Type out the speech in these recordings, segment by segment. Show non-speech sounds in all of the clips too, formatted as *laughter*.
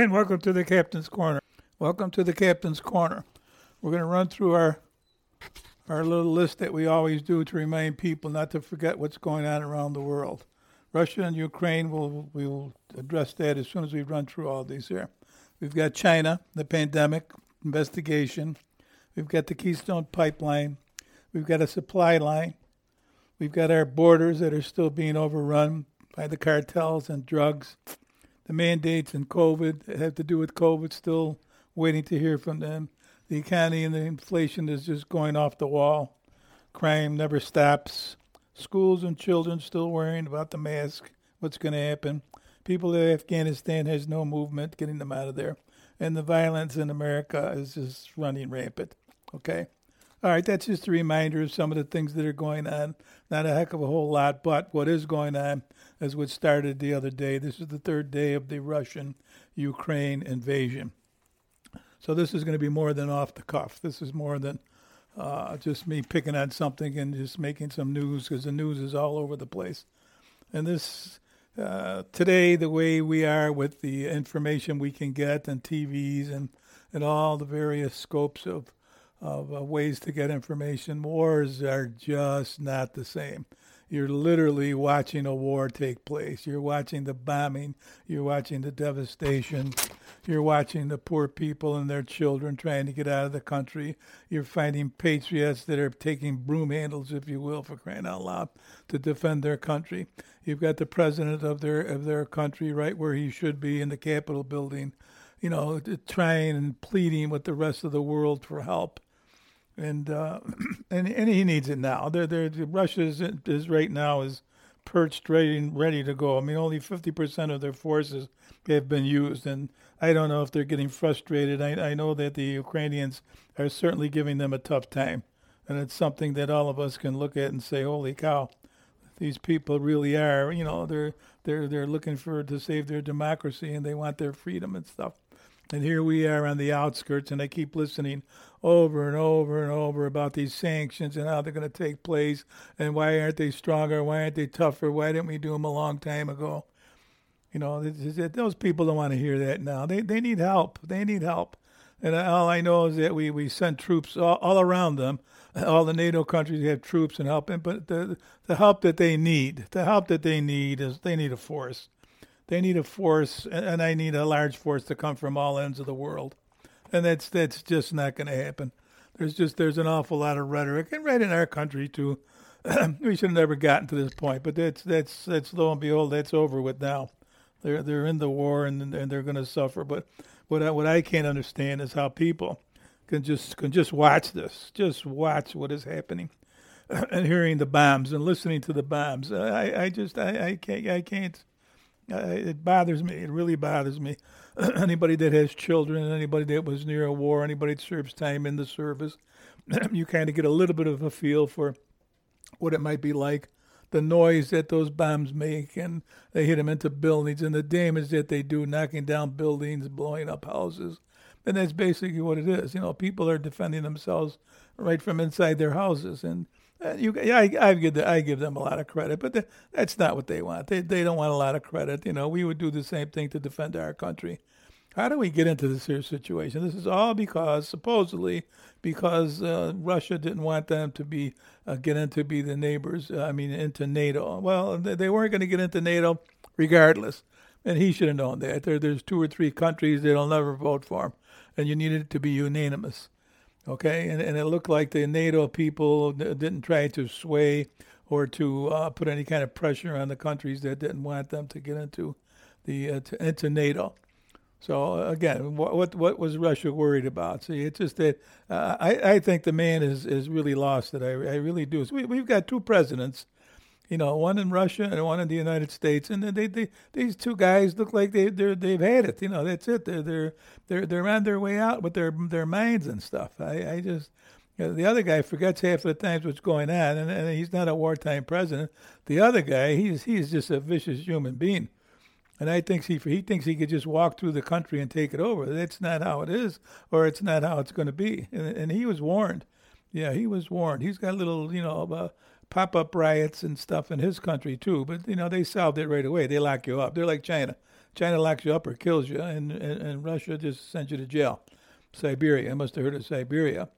and welcome to the Captain's Corner. Welcome to the Captain's Corner. We're going to run through our our little list that we always do to remind people not to forget what's going on around the world. Russia and Ukraine, we'll, we will address that as soon as we run through all these here. We've got China, the pandemic investigation. We've got the Keystone Pipeline. We've got a supply line. We've got our borders that are still being overrun by the cartels and drugs. The mandates and COVID have to do with COVID, still waiting to hear from them. The economy and the inflation is just going off the wall. Crime never stops. Schools and children still worrying about the mask. What's going to happen? People in Afghanistan has no movement getting them out of there, and the violence in America is just running rampant. Okay. All right, that's just a reminder of some of the things that are going on. Not a heck of a whole lot, but what is going on is what started the other day. This is the third day of the Russian Ukraine invasion. So this is going to be more than off the cuff. This is more than uh, just me picking on something and just making some news because the news is all over the place. And this uh, today, the way we are with the information we can get and TVs and and all the various scopes of of uh, ways to get information, wars are just not the same you're literally watching a war take place. You're watching the bombing, you're watching the devastation, you're watching the poor people and their children trying to get out of the country. You're finding patriots that are taking broom handles, if you will, for crying out loud, to defend their country. You've got the president of their of their country right where he should be in the Capitol building, you know, trying and pleading with the rest of the world for help and uh, *clears throat* and and he needs it now. They're, they're, Russia is, is right now is perched ready ready to go. I mean, only fifty percent of their forces have been used, and I don't know if they're getting frustrated. I I know that the Ukrainians are certainly giving them a tough time, and it's something that all of us can look at and say, "Holy cow!" These people really are, you know, they're they're they're looking for to save their democracy and they want their freedom and stuff. And here we are on the outskirts, and I keep listening over and over and over about these sanctions and how they're going to take place and why aren't they stronger? Why aren't they tougher? Why didn't we do them a long time ago? You know, those people don't want to hear that now. They they need help. They need help. And all I know is that we, we send troops all, all around them. All the NATO countries have troops and help, but the the help that they need, the help that they need is they need a force. They need a force, and I need a large force to come from all ends of the world, and that's that's just not going to happen. There's just there's an awful lot of rhetoric, and right in our country too. *clears throat* we should have never gotten to this point, but that's that's that's lo and behold, that's over with now. They're they're in the war and and they're going to suffer. But what I, what I can't understand is how people can just can just watch this, just watch what is happening, *clears throat* and hearing the bombs and listening to the bombs. I I just I, I can't I can't uh, it bothers me. It really bothers me. *clears throat* anybody that has children, anybody that was near a war, anybody that serves time in the service, *clears throat* you kind of get a little bit of a feel for what it might be like. The noise that those bombs make, and they hit them into buildings, and the damage that they do, knocking down buildings, blowing up houses. And that's basically what it is. You know, people are defending themselves right from inside their houses. And uh, you, I, I give the, I give them a lot of credit, but the, that's not what they want. They they don't want a lot of credit. You know, we would do the same thing to defend our country. How do we get into this here situation? This is all because supposedly because uh, Russia didn't want them to be uh, get into be the neighbors. Uh, I mean, into NATO. Well, they weren't going to get into NATO regardless, and he should have known that. There, there's two or three countries that'll never vote for him, and you needed it to be unanimous. Okay, and, and it looked like the NATO people didn't try to sway or to uh, put any kind of pressure on the countries that didn't want them to get into the uh, to, into NATO. So uh, again, what, what, what was Russia worried about? See, it's just that uh, I I think the man is is really lost it. I I really do. So we we've got two presidents you know, one in Russia and one in the United States, and they, they these two guys look like they they they've had it. You know, that's it. They're they're they're they're on their way out with their their minds and stuff. I I just. You know, the other guy forgets half of the times what's going on, and, and he's not a wartime president. The other guy, he's he's just a vicious human being, and I think he he thinks he could just walk through the country and take it over. That's not how it is, or it's not how it's going to be. And, and he was warned. Yeah, he was warned. He's got a little, you know, uh, pop up riots and stuff in his country too. But you know they solved it right away. They lock you up. They're like China. China locks you up or kills you, and, and, and Russia just sends you to jail. Siberia. I must have heard of Siberia.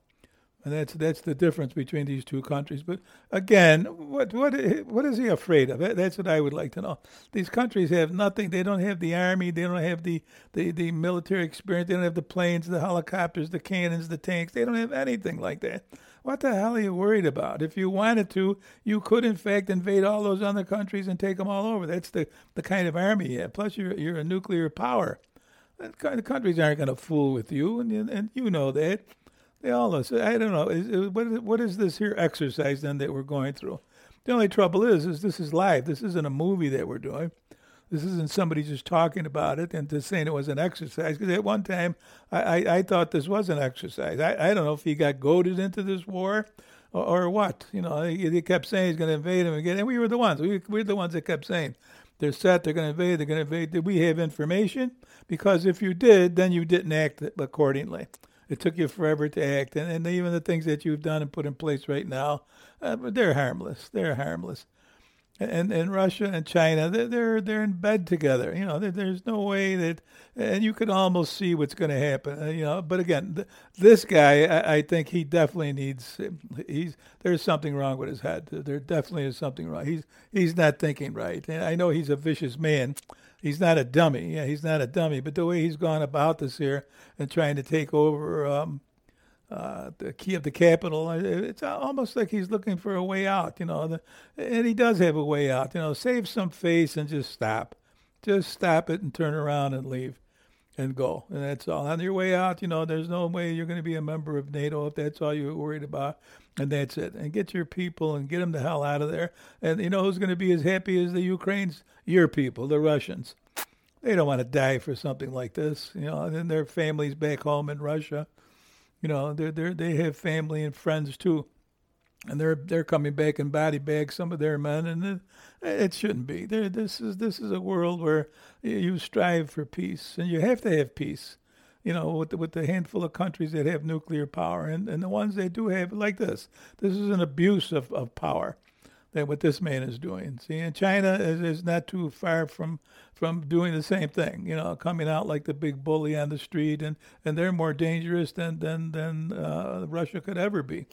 And that's that's the difference between these two countries. But again, what what what is he afraid of? That's what I would like to know. These countries have nothing. They don't have the army. They don't have the, the, the military experience. They don't have the planes, the helicopters, the cannons, the tanks. They don't have anything like that. What the hell are you worried about? If you wanted to, you could in fact invade all those other countries and take them all over. That's the, the kind of army you have. Plus, you're you're a nuclear power. The countries aren't going to fool with you, and and you know that. They all know. So I don't know. Is, what, is, what is this here exercise then that we're going through? The only trouble is, is this is live. This isn't a movie that we're doing. This isn't somebody just talking about it and just saying it was an exercise. Because at one time, I, I, I, thought this was an exercise. I, I don't know if he got goaded into this war or, or what. You know, he, he kept saying he's going to invade him again. And we were the ones. We, we were the ones that kept saying, they're set, they're going to invade, they're going to invade. Did we have information? Because if you did, then you didn't act accordingly. It took you forever to act, and, and even the things that you've done and put in place right now, uh, they're harmless. They're harmless. And and Russia and China, they're they're, they're in bed together. You know, there's no way that, and you can almost see what's going to happen. Uh, you know, but again, th- this guy, I, I, think he definitely needs. He's there's something wrong with his head. There definitely is something wrong. He's he's not thinking right. And I know he's a vicious man, he's not a dummy. Yeah, he's not a dummy. But the way he's gone about this here and trying to take over um, uh, the Kiev the capital, it's almost like he's looking for a way out. You know, the, and he does have a way out. You know, save some face and just stop, just stop it and turn around and leave. And go, and that's all. On your way out, you know, there's no way you're going to be a member of NATO if that's all you're worried about and that's it. And get your people and get them the hell out of there. And you know who's going to be as happy as the Ukrainians? Your people, the Russians. They don't want to die for something like this, you know. And their families back home in Russia, you know, they they they have family and friends too, and they're they're coming back in body bags. Some of their men, and it, it shouldn't be. There, this is this is a world where you strive for peace, and you have to have peace you know, with the, with the handful of countries that have nuclear power and, and the ones that do have like this. This is an abuse of, of power that what this man is doing. See, and China is, is not too far from from doing the same thing. You know, coming out like the big bully on the street, and, and they're more dangerous than than than uh, Russia could ever be.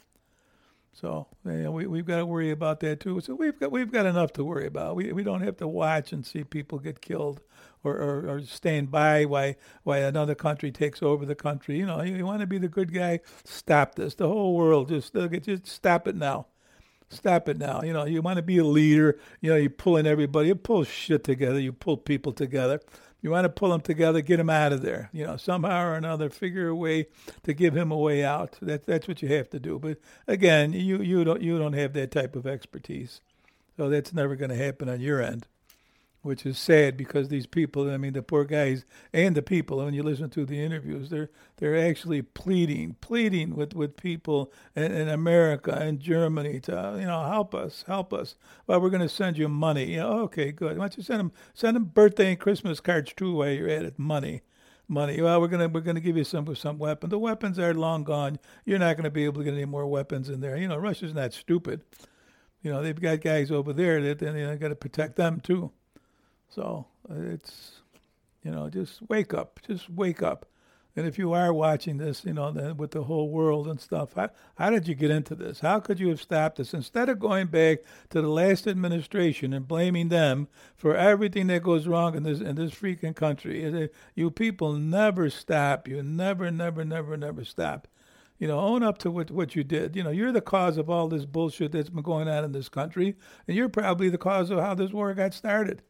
So you know, we we've got to worry about that too. So we've got we've got enough to worry about. We we don't have to watch and see people get killed or, or, or stand by while, while another country takes over the country. You know, you, you want to be the good guy, stop this. The whole world, just, look at just stop it now. Stop it now. You know, you want to be a leader. You know, you pull in everybody. You pull shit together. You pull people together. You want to pull them together, get them out of there. You know, somehow or another, figure a way to give him a way out. That that's what you have to do. But again, you you don't you don't have that type of expertise, so that's never going to happen on your end which is sad because these people, I mean, the poor guys and the people, when you listen to the interviews, they're they're actually pleading, pleading with, with people in, in America and Germany to, you know, help us, help us. Well, we're going to send you money. You know, okay, good. Why don't you send them, send them birthday and Christmas cards too while you're at it? Money. Money. Well, we're gonna we're gonna give you some some weapon. The weapons are long gone. You're not gonna be able to get any more weapons in there. You know, Russia's not stupid. You know, they've got guys over there that they you know, got to protect them too. So uh, it's, you know, just wake up, just wake up. And if you are watching this, you know, the, with the whole world and stuff, how, how did you get into this? How could you have stopped this? Instead of going back to the last administration and blaming them for everything that goes wrong in this in this freaking country, you people never stop. You never, never, never, never stop. You know, own up to what, what you did. You know, you're the cause of all this bullshit that's been going on in this country, and you're probably the cause of how this war got started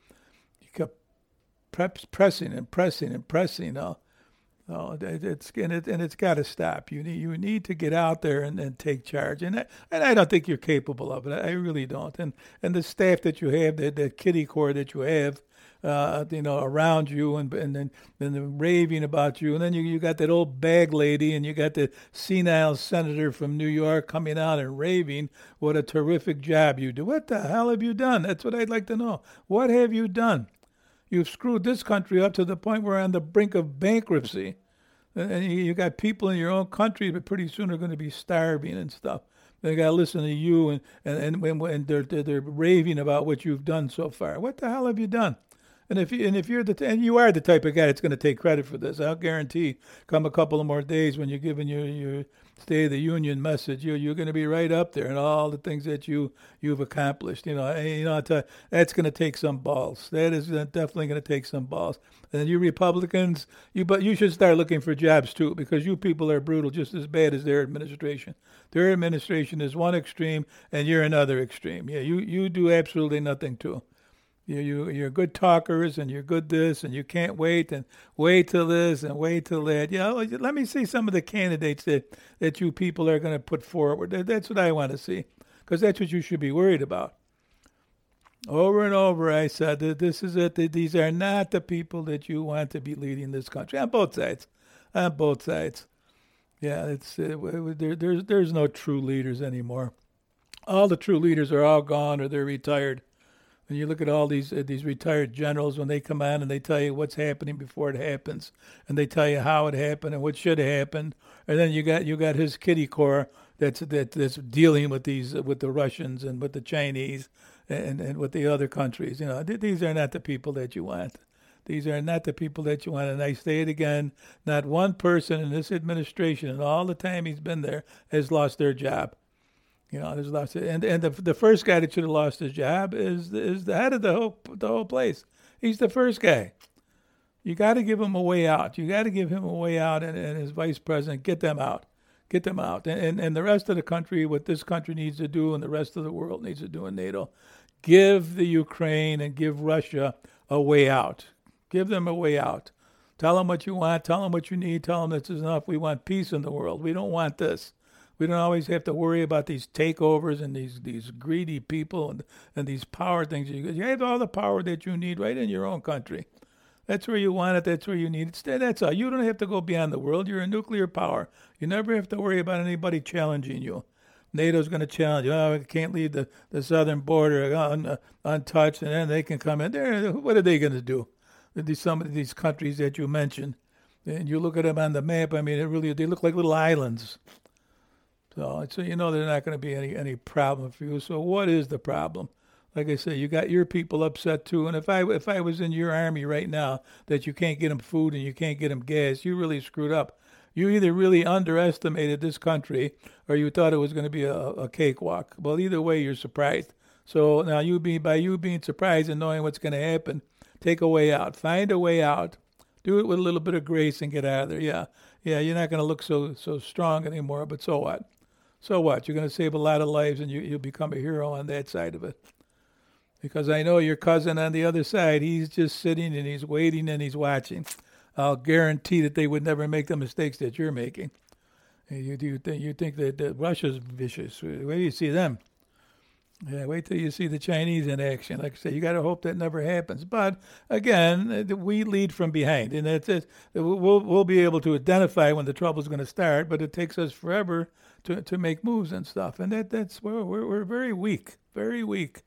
pressing and pressing and pressing. Know, oh, it's and it and it's got to stop. You need you need to get out there and, and take charge. And I, and I don't think you're capable of it. I really don't. And and the staff that you have, the the kitty corps that you have. Uh, you know, around you and and then and the raving about you, and then you you got that old bag lady, and you got the senile senator from New York coming out and raving what a terrific job you do. What the hell have you done? That's what I'd like to know. What have you done? You've screwed this country up to the point where we're on the brink of bankruptcy. And you got people in your own country that pretty soon are going to be starving and stuff. They got to listen to you, and, and, and, and they're, they're, they're raving about what you've done so far. What the hell have you done? And if you and if you're the and you are the type of guy that's going to take credit for this, I'll guarantee. Come a couple of more days when you're giving your your Of the Union message, you you're going to be right up there and all the things that you you've accomplished. You know, and, you know that's going to take some balls. That is definitely going to take some balls. And you Republicans, you but you should start looking for jobs too, because you people are brutal, just as bad as their administration. Their administration is one extreme, and you're another extreme. Yeah, you you do absolutely nothing too. You, you, you're good talkers and you're good this and you can't wait and wait till this and wait till that. You know, let me see some of the candidates that, that you people are going to put forward. That's what I want to see because that's what you should be worried about. Over and over, I said that this is it. That these are not the people that you want to be leading this country on both sides. On both sides. Yeah, it's uh, there, there's there's no true leaders anymore. All the true leaders are all gone or they're retired. When you look at all these uh, these retired generals, when they come on and they tell you what's happening before it happens, and they tell you how it happened and what should have happened, and then you got you got his kitty corps that's that, that's dealing with these with the Russians and with the Chinese and and with the other countries. You know, these are not the people that you want. These are not the people that you want. And I say it again: not one person in this administration, and all the time he's been there, has lost their job. You know, there's lots of, and and the the first guy that should have lost his job is is the head of the whole the whole place. He's the first guy. You got to give him a way out. You got to give him a way out, and, and his vice president get them out, get them out, and, and and the rest of the country, what this country needs to do, and the rest of the world needs to do in NATO, give the Ukraine and give Russia a way out. Give them a way out. Tell them what you want. Tell them what you need. Tell them this is enough. We want peace in the world. We don't want this. We don't always have to worry about these takeovers and these these greedy people and and these power things. You have all the power that you need right in your own country. That's where you want it. That's where you need it. That's all. You don't have to go beyond the world. You're a nuclear power. You never have to worry about anybody challenging you. NATO's going to challenge you. Oh, we can't leave the, the southern border un, uh, untouched, and then they can come in there. What are they going to do? These, some of these countries that you mentioned, and you look at them on the map. I mean, it really they look like little islands. So, so you know there's not going to be any any problem for you. So what is the problem? Like I say, you got your people upset too. And if I if I was in your army right now, that you can't get them food and you can't get them gas, you really screwed up. You either really underestimated this country, or you thought it was going to be a, a cakewalk. Well, either way, you're surprised. So now you be by you being surprised and knowing what's going to happen, take a way out. Find a way out. Do it with a little bit of grace and get out of there. Yeah, yeah. You're not going to look so so strong anymore, but so what? So what? You're going to save a lot of lives and you, you'll become a hero on that side of it. Because I know your cousin on the other side, he's just sitting and he's waiting and he's watching. I'll guarantee that they would never make the mistakes that you're making. You, you, think, you think that, Russia's vicious. Wait till you see them. Yeah, wait till you see the Chinese in action. Like I say, you got to hope that never happens. But again, we lead from behind, and it's, it's we'll we'll be able to identify when the trouble's going to start. But it takes us forever to, to make moves and stuff. And that that's where we're, we're very weak, very weak.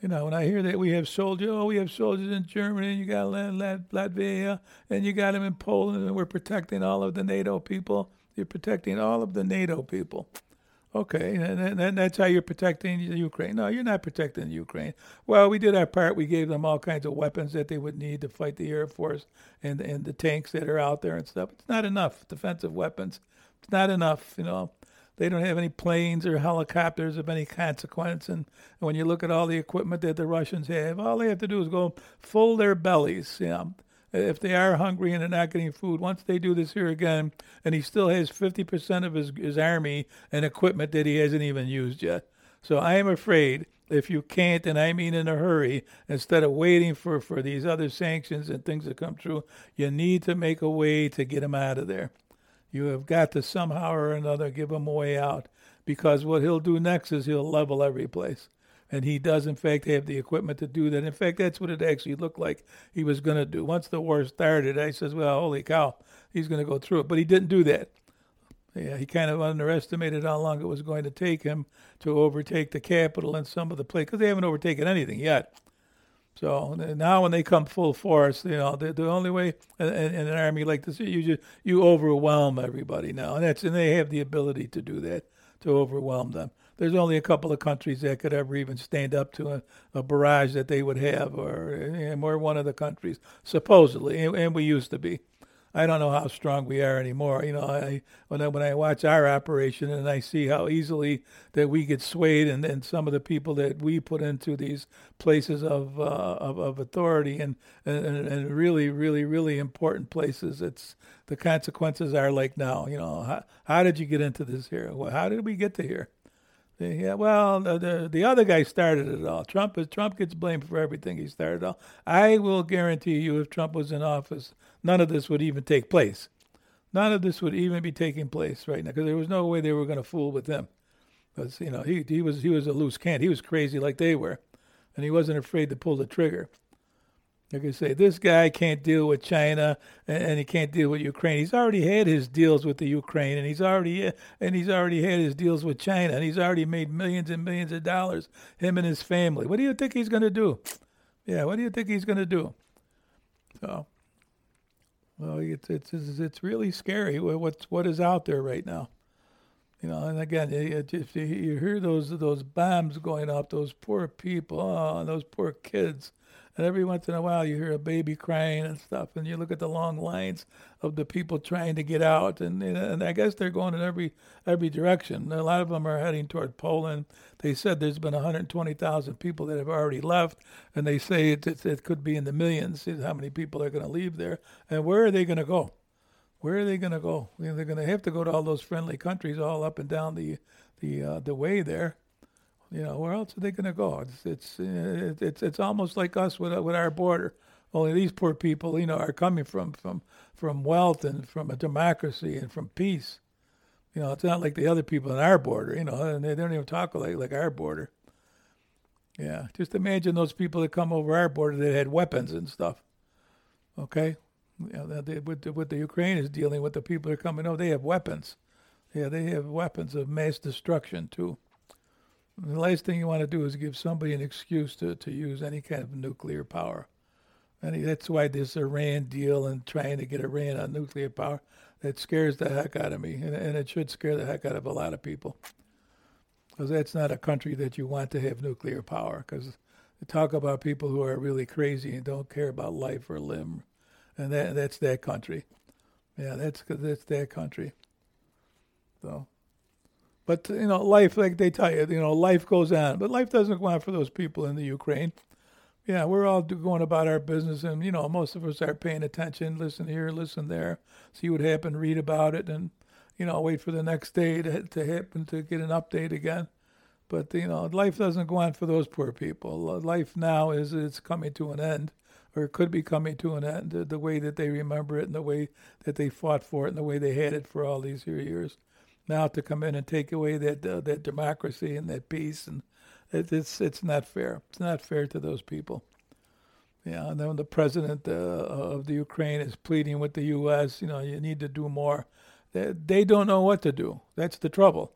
You know, when I hear that we have soldiers, oh, we have soldiers in Germany, and you got Latvia, and you got them in Poland, and we're protecting all of the NATO people. You're protecting all of the NATO people. Okay, and, and that's how you're protecting Ukraine. No, you're not protecting Ukraine. Well, we did our part. We gave them all kinds of weapons that they would need to fight the Air Force and, and the tanks that are out there and stuff. It's not enough defensive weapons. It's not enough, you know. They don't have any planes or helicopters of any consequence. And when you look at all the equipment that the Russians have, all they have to do is go full their bellies. You know, if they are hungry and they're not getting food, once they do this here again, and he still has 50% of his, his army and equipment that he hasn't even used yet. So I am afraid if you can't, and I mean in a hurry, instead of waiting for, for these other sanctions and things to come true, you need to make a way to get him out of there. You have got to somehow or another give him a way out because what he'll do next is he'll level every place. And he does, in fact, have the equipment to do that. In fact, that's what it actually looked like he was going to do. Once the war started, I says, well, holy cow, he's going to go through it. But he didn't do that. Yeah, he kind of underestimated how long it was going to take him to overtake the capital and some of the place because they haven't overtaken anything yet. So now, when they come full force, you know, the, the only way in, in, an army like this, you just you overwhelm everybody now, and that's and they have the ability to do that. to overwhelm them. There's only a couple of countries that could ever even stand up to a, a barrage that they would have, or eh, eh, and we're one of the countries supposedly, and, and we used to be. I don't know how strong we are anymore. You know, I when I, when I watch our operation and I see how easily that we get swayed, and, and some of the people that we put into these places of uh, of, of authority and, and and really really really important places, it's the consequences are like now. You know, how, how did you get into this here? How did we get to here? Yeah, well, the, the, the other guy started it all. Trump is Trump gets blamed for everything he started all. I will guarantee you, if Trump was in office, none of this would even take place. None of this would even be taking place right now because there was no way they were going to fool with him. Because you know he he was he was a loose cannon. He was crazy like they were, and he wasn't afraid to pull the trigger. Like I say, this guy can't deal with China and, he can't deal with Ukraine. He's already had his deals with the Ukraine, and he's already eh, and he's already had his deals with China, and he's already made millions and millions of dollars. Him and his family. What do you think he's going to do? Yeah, what do you think he's going to do? So, well, it's it's it's really scary what's what is out there right now. You know, and again, if you hear those those bombs going up, those poor people, oh, those poor kids and every once in a while, you hear a baby crying and stuff, and you look at the long lines of the people trying to get out, and and I guess they're going in every every direction. A lot of them are heading toward Poland. They said there's been 120,000 people that have already left, and they say it, it, it could be in the millions. How many people are going to leave there, and where are they going to go? Where are they going to go? They're going to have to go to all those friendly countries all up and down the the uh, the way there. You know, where else are they going to go? It's it's uh, it's it's almost like us with with our border. Only these poor people, you know, are coming from from from wealth and from a democracy and from peace. You know, it's not like the other people on our border. You know, and they don't even talk like like our border. Yeah, just imagine those people that come over our border that had weapons and stuff. Okay, yeah, they, with the, with the Ukraine is dealing with the people are coming over, they have weapons. Yeah, they have weapons of mass destruction too. The last thing you want to do is give somebody an excuse to, to use any kind of nuclear power. And that's why this Iran deal and trying to get Iran on nuclear power, that scares the heck out of me. And, and it should scare the heck out of a lot of people. Because that's not a country that you want to have nuclear power. Because talk about people who are really crazy and don't care about life or limb. And that that's their country. Yeah, that's that's that country. So but you know, life, like they tell you, you know, life goes on. But life doesn't go on for those people in the Ukraine. Yeah, we're all going about our business, and you know, most of us are paying attention, listen here, listen there, see what happened, read about it, and you know, wait for the next day to to happen to get an update again. But you know, life doesn't go on for those poor people. Life now is it's coming to an end, or it could be coming to an end. The, way that they remember it, and the way that they fought for it, and the way they had it for all these years now to come in and take away that uh, that democracy and that peace and it, it's it's not fair. It's not fair to those people. Yeah, and then the president uh, of the Ukraine is pleading with the U.S. You know, you need to do more. They, they don't know what to do. That's the trouble.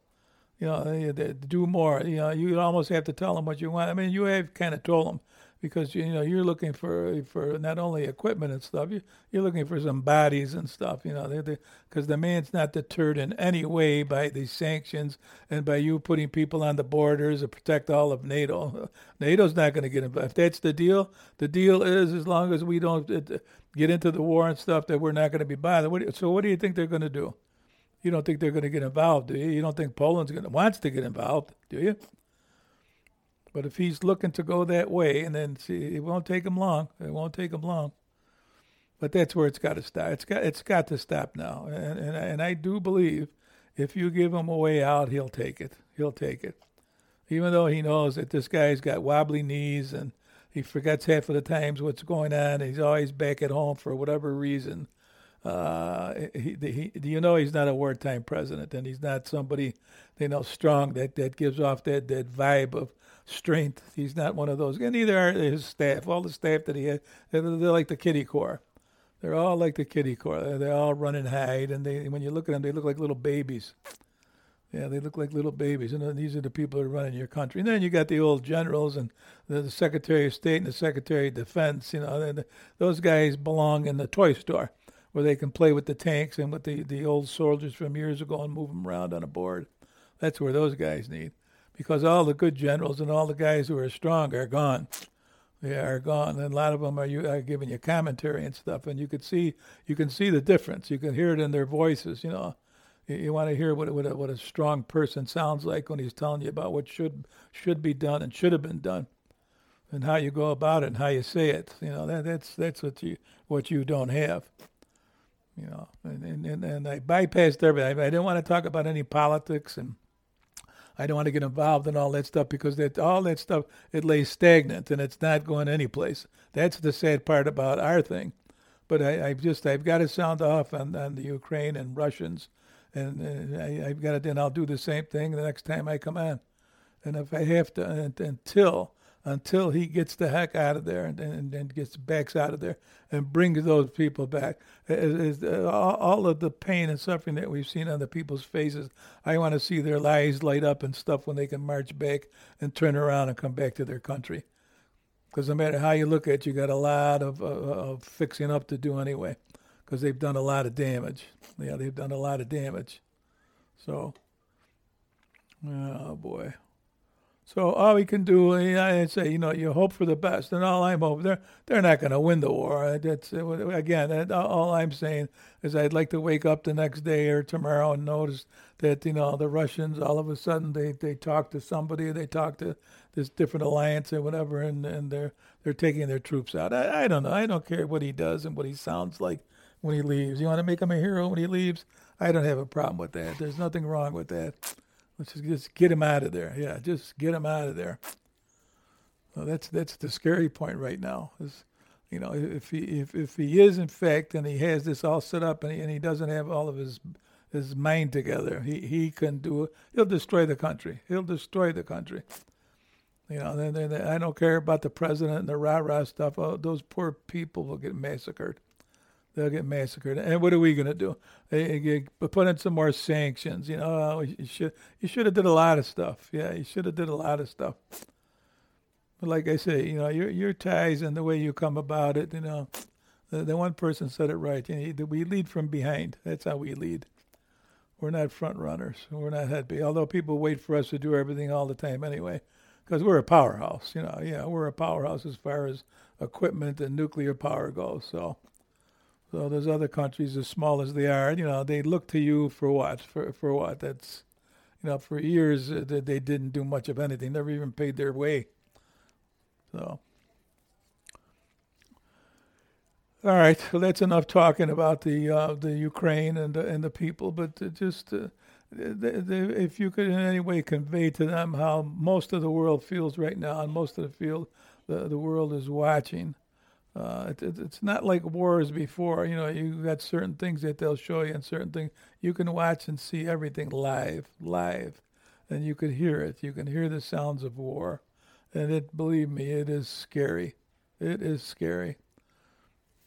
You know, they, they do more. You know, you almost have to tell them what you want. I mean, you have kind of told them because you know you're looking for for not only equipment and stuff you you're looking for some bodies and stuff you know because the man's not deterred in any way by these sanctions and by you putting people on the borders to protect all of NATO. *laughs* NATO's not going to get involved if that's the deal the deal is as long as we don't uh, get into the war and stuff that we're not going to be bothered. What so what do you think they're going to do? You don't think they're going to get involved do you? You don't think Poland's going to wants to get involved do you but if he's looking to go that way, and then see, it won't take him long. It won't take him long. But that's where it's got to stop. It's got it's got to stop now. And and, and I do believe if you give him a way out, he'll take it. He'll take it, even though he knows that this guy's got wobbly knees and he forgets half of the times what's going on. he's always back at home for whatever reason. Uh, he, he, you know, he's not a wartime president, and he's not somebody, you know, strong that, that gives off that, that vibe of strength. He's not one of those. And neither are his staff. All the staff that he had, they're, they're like the kitty corps. They're all like the kitty corps. They're, they're all run and hide, and they when you look at them, they look like little babies. Yeah, they look like little babies, and these are the people that are running your country. And then you got the old generals and the, the Secretary of State and the Secretary of Defense. You know, those guys belong in the toy store where they can play with the tanks and with the, the old soldiers from years ago and move them around on a board. That's where those guys need, because all the good generals and all the guys who are strong are gone. They are gone, and a lot of them are, you, are giving you commentary and stuff, and you could see you can see the difference. You can hear it in their voices. You know, you, you want to hear what what a, what a strong person sounds like when he's telling you about what should should be done and should have been done, and how you go about it and how you say it. You know, that that's that's what you what you don't have and, and, and I bypassed everything. I didn't want to talk about any politics and I don't want to get involved in all that stuff because that all that stuff it lays stagnant and it's not going anyplace. That's the sad part about our thing. But I, I've just I've got to sound off on, on the Ukraine and Russians, and, and I, I've got to. Then I'll do the same thing the next time I come on, and if I have to until until he gets the heck out of there and, and, and gets backs out of there and brings those people back. Is, uh, all of the pain and suffering that we've seen on the people's faces, I want to see their eyes light up and stuff when they can march back and turn around and come back to their country. Because no matter how you look at it, you got a lot of, uh, of fixing up to do anyway, because they've done a lot of damage. Yeah, they've done a lot of damage. So, oh boy. So all we can do, I say, you know, you hope for the best, and all I'm hoping they're they're not going to win the war. Uh, that's uh, again, all I'm saying is I'd like to wake up the next day or tomorrow and notice that you know the Russians all of a sudden they they talk to somebody, they talk to this different alliance or whatever, and and they're they're taking their troops out. I, I don't know. I don't care what he does and what he sounds like when he leaves. You want to make him a hero when he leaves? I don't have a problem with that. There's nothing wrong with that. Let's just, just get him out of there. Yeah, just get him out of there. Well, that's that's the scary point right now. Is you know if he if, if he is in fact and he has this all set up and he, and he doesn't have all of his his mind together, he he can do it. He'll destroy the country. He'll destroy the country. You know, then, then I don't care about the president and the rah rah stuff. Oh, those poor people will get massacred they'll get massacred. And what are we going to do? They, put in some more sanctions. You know, oh, you should you should have did a lot of stuff. Yeah, you should have did a lot of stuff. But like I say, you know, your your ties and the way you come about it. You know, the, the one person said it right. You know, we lead from behind. That's how we lead. We're not front runners. We're not head Although people wait for us to do everything all the time anyway, because we're a powerhouse. You know, yeah, we're a powerhouse as far as equipment and nuclear power goes. So. So those other countries, as small as they are, you know, they look to you for what? For for what? That's, you know, for years uh, they didn't do much of anything. Never even paid their way. So. All right, well that's enough talking about the uh, the Ukraine and the, and the people, but just uh, the, the, if you could in any way convey to them how most of the world feels right now, and most of the field the the world is watching uh, it, it, it's not like wars before. You know, you got certain things that they'll show you, and certain things you can watch and see everything live, live, and you could hear it. You can hear the sounds of war, and it. Believe me, it is scary. It is scary.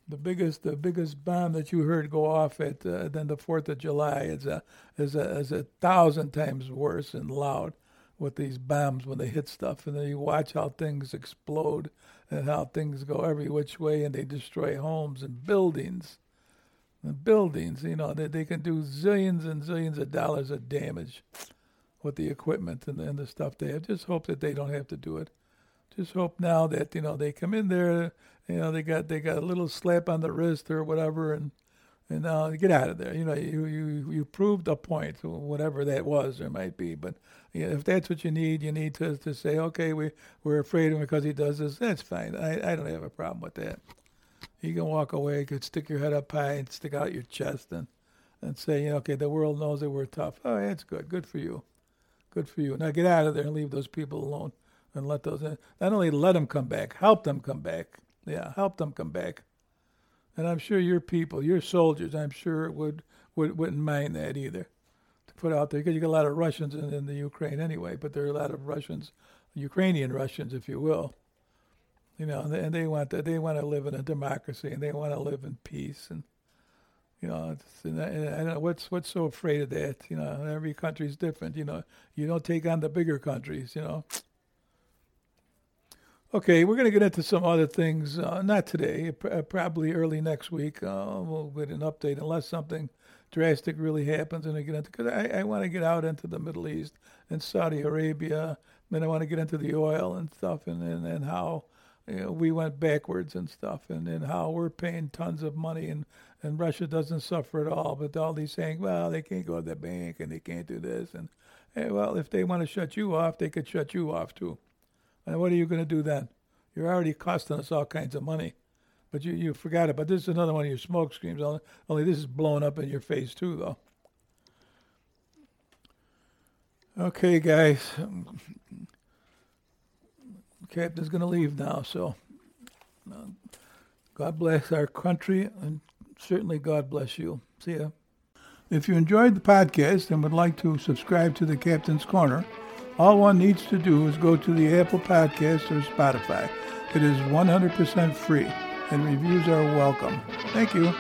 The biggest, the biggest bomb that you heard go off at uh, than the Fourth of July is a is a is a thousand times worse and loud with these bombs when they hit stuff, and then you watch how things explode and how things go every which way, and they destroy homes and buildings, and buildings. You know, they they can do zillions and zillions of dollars of damage with the equipment and, and the stuff they have. Just hope that they don't have to do it. Just hope now that you know they come in there, you know, they got they got a little slap on the wrist or whatever, and and uh, get out of there. You know, you you you proved a point, whatever that was or might be. But you know, if that's what you need, you need to to say, okay, we we're afraid of him because he does this. That's fine. I I don't have a problem with that. You can walk away, you could stick your head up high and stick out your chest and and say, you know, okay, the world knows that we're tough. Oh, that's good. Good for you. Good for you. Now get out of there and leave those people alone and let those. Not only let them come back, help them come back. Yeah, help them come back. And I'm sure your people, your soldiers, I'm sure would, would wouldn't mind that either to put out there because you got a lot of Russians in, in the Ukraine anyway. But there are a lot of Russians, Ukrainian Russians, if you will. You know, and they, and they want to, they want to live in a democracy and they want to live in peace and you know, and I, don't know what's what's so afraid of that. You know, every country's different. You know, you don't take on the bigger countries. You know, Okay, we're going to get into some other things. Uh, not today, uh, probably early next week. Uh, we'll get an update unless something drastic really happens and I get into because I, I want to get out into the Middle East and Saudi Arabia. Then I want to get into the oil and stuff and and, and how you know, we went backwards and stuff and, and how we're paying tons of money and, and Russia doesn't suffer at all. But all these saying, well, they can't go to the bank and they can't do this. And hey, well, if they want to shut you off, they could shut you off too. And what are you going to do then? You're already costing us all kinds of money. But you, you forgot it. But this is another one of your smoke screens. Only this is blowing up in your face too, though. Okay, guys. Captain's going to leave now, so uh, God bless our country, and certainly God bless you. See ya. If you enjoyed the podcast and would like to subscribe to the Captain's Corner, all one needs to do is go to the Apple Podcast or Spotify. It is 100% free, and reviews are welcome. Thank you.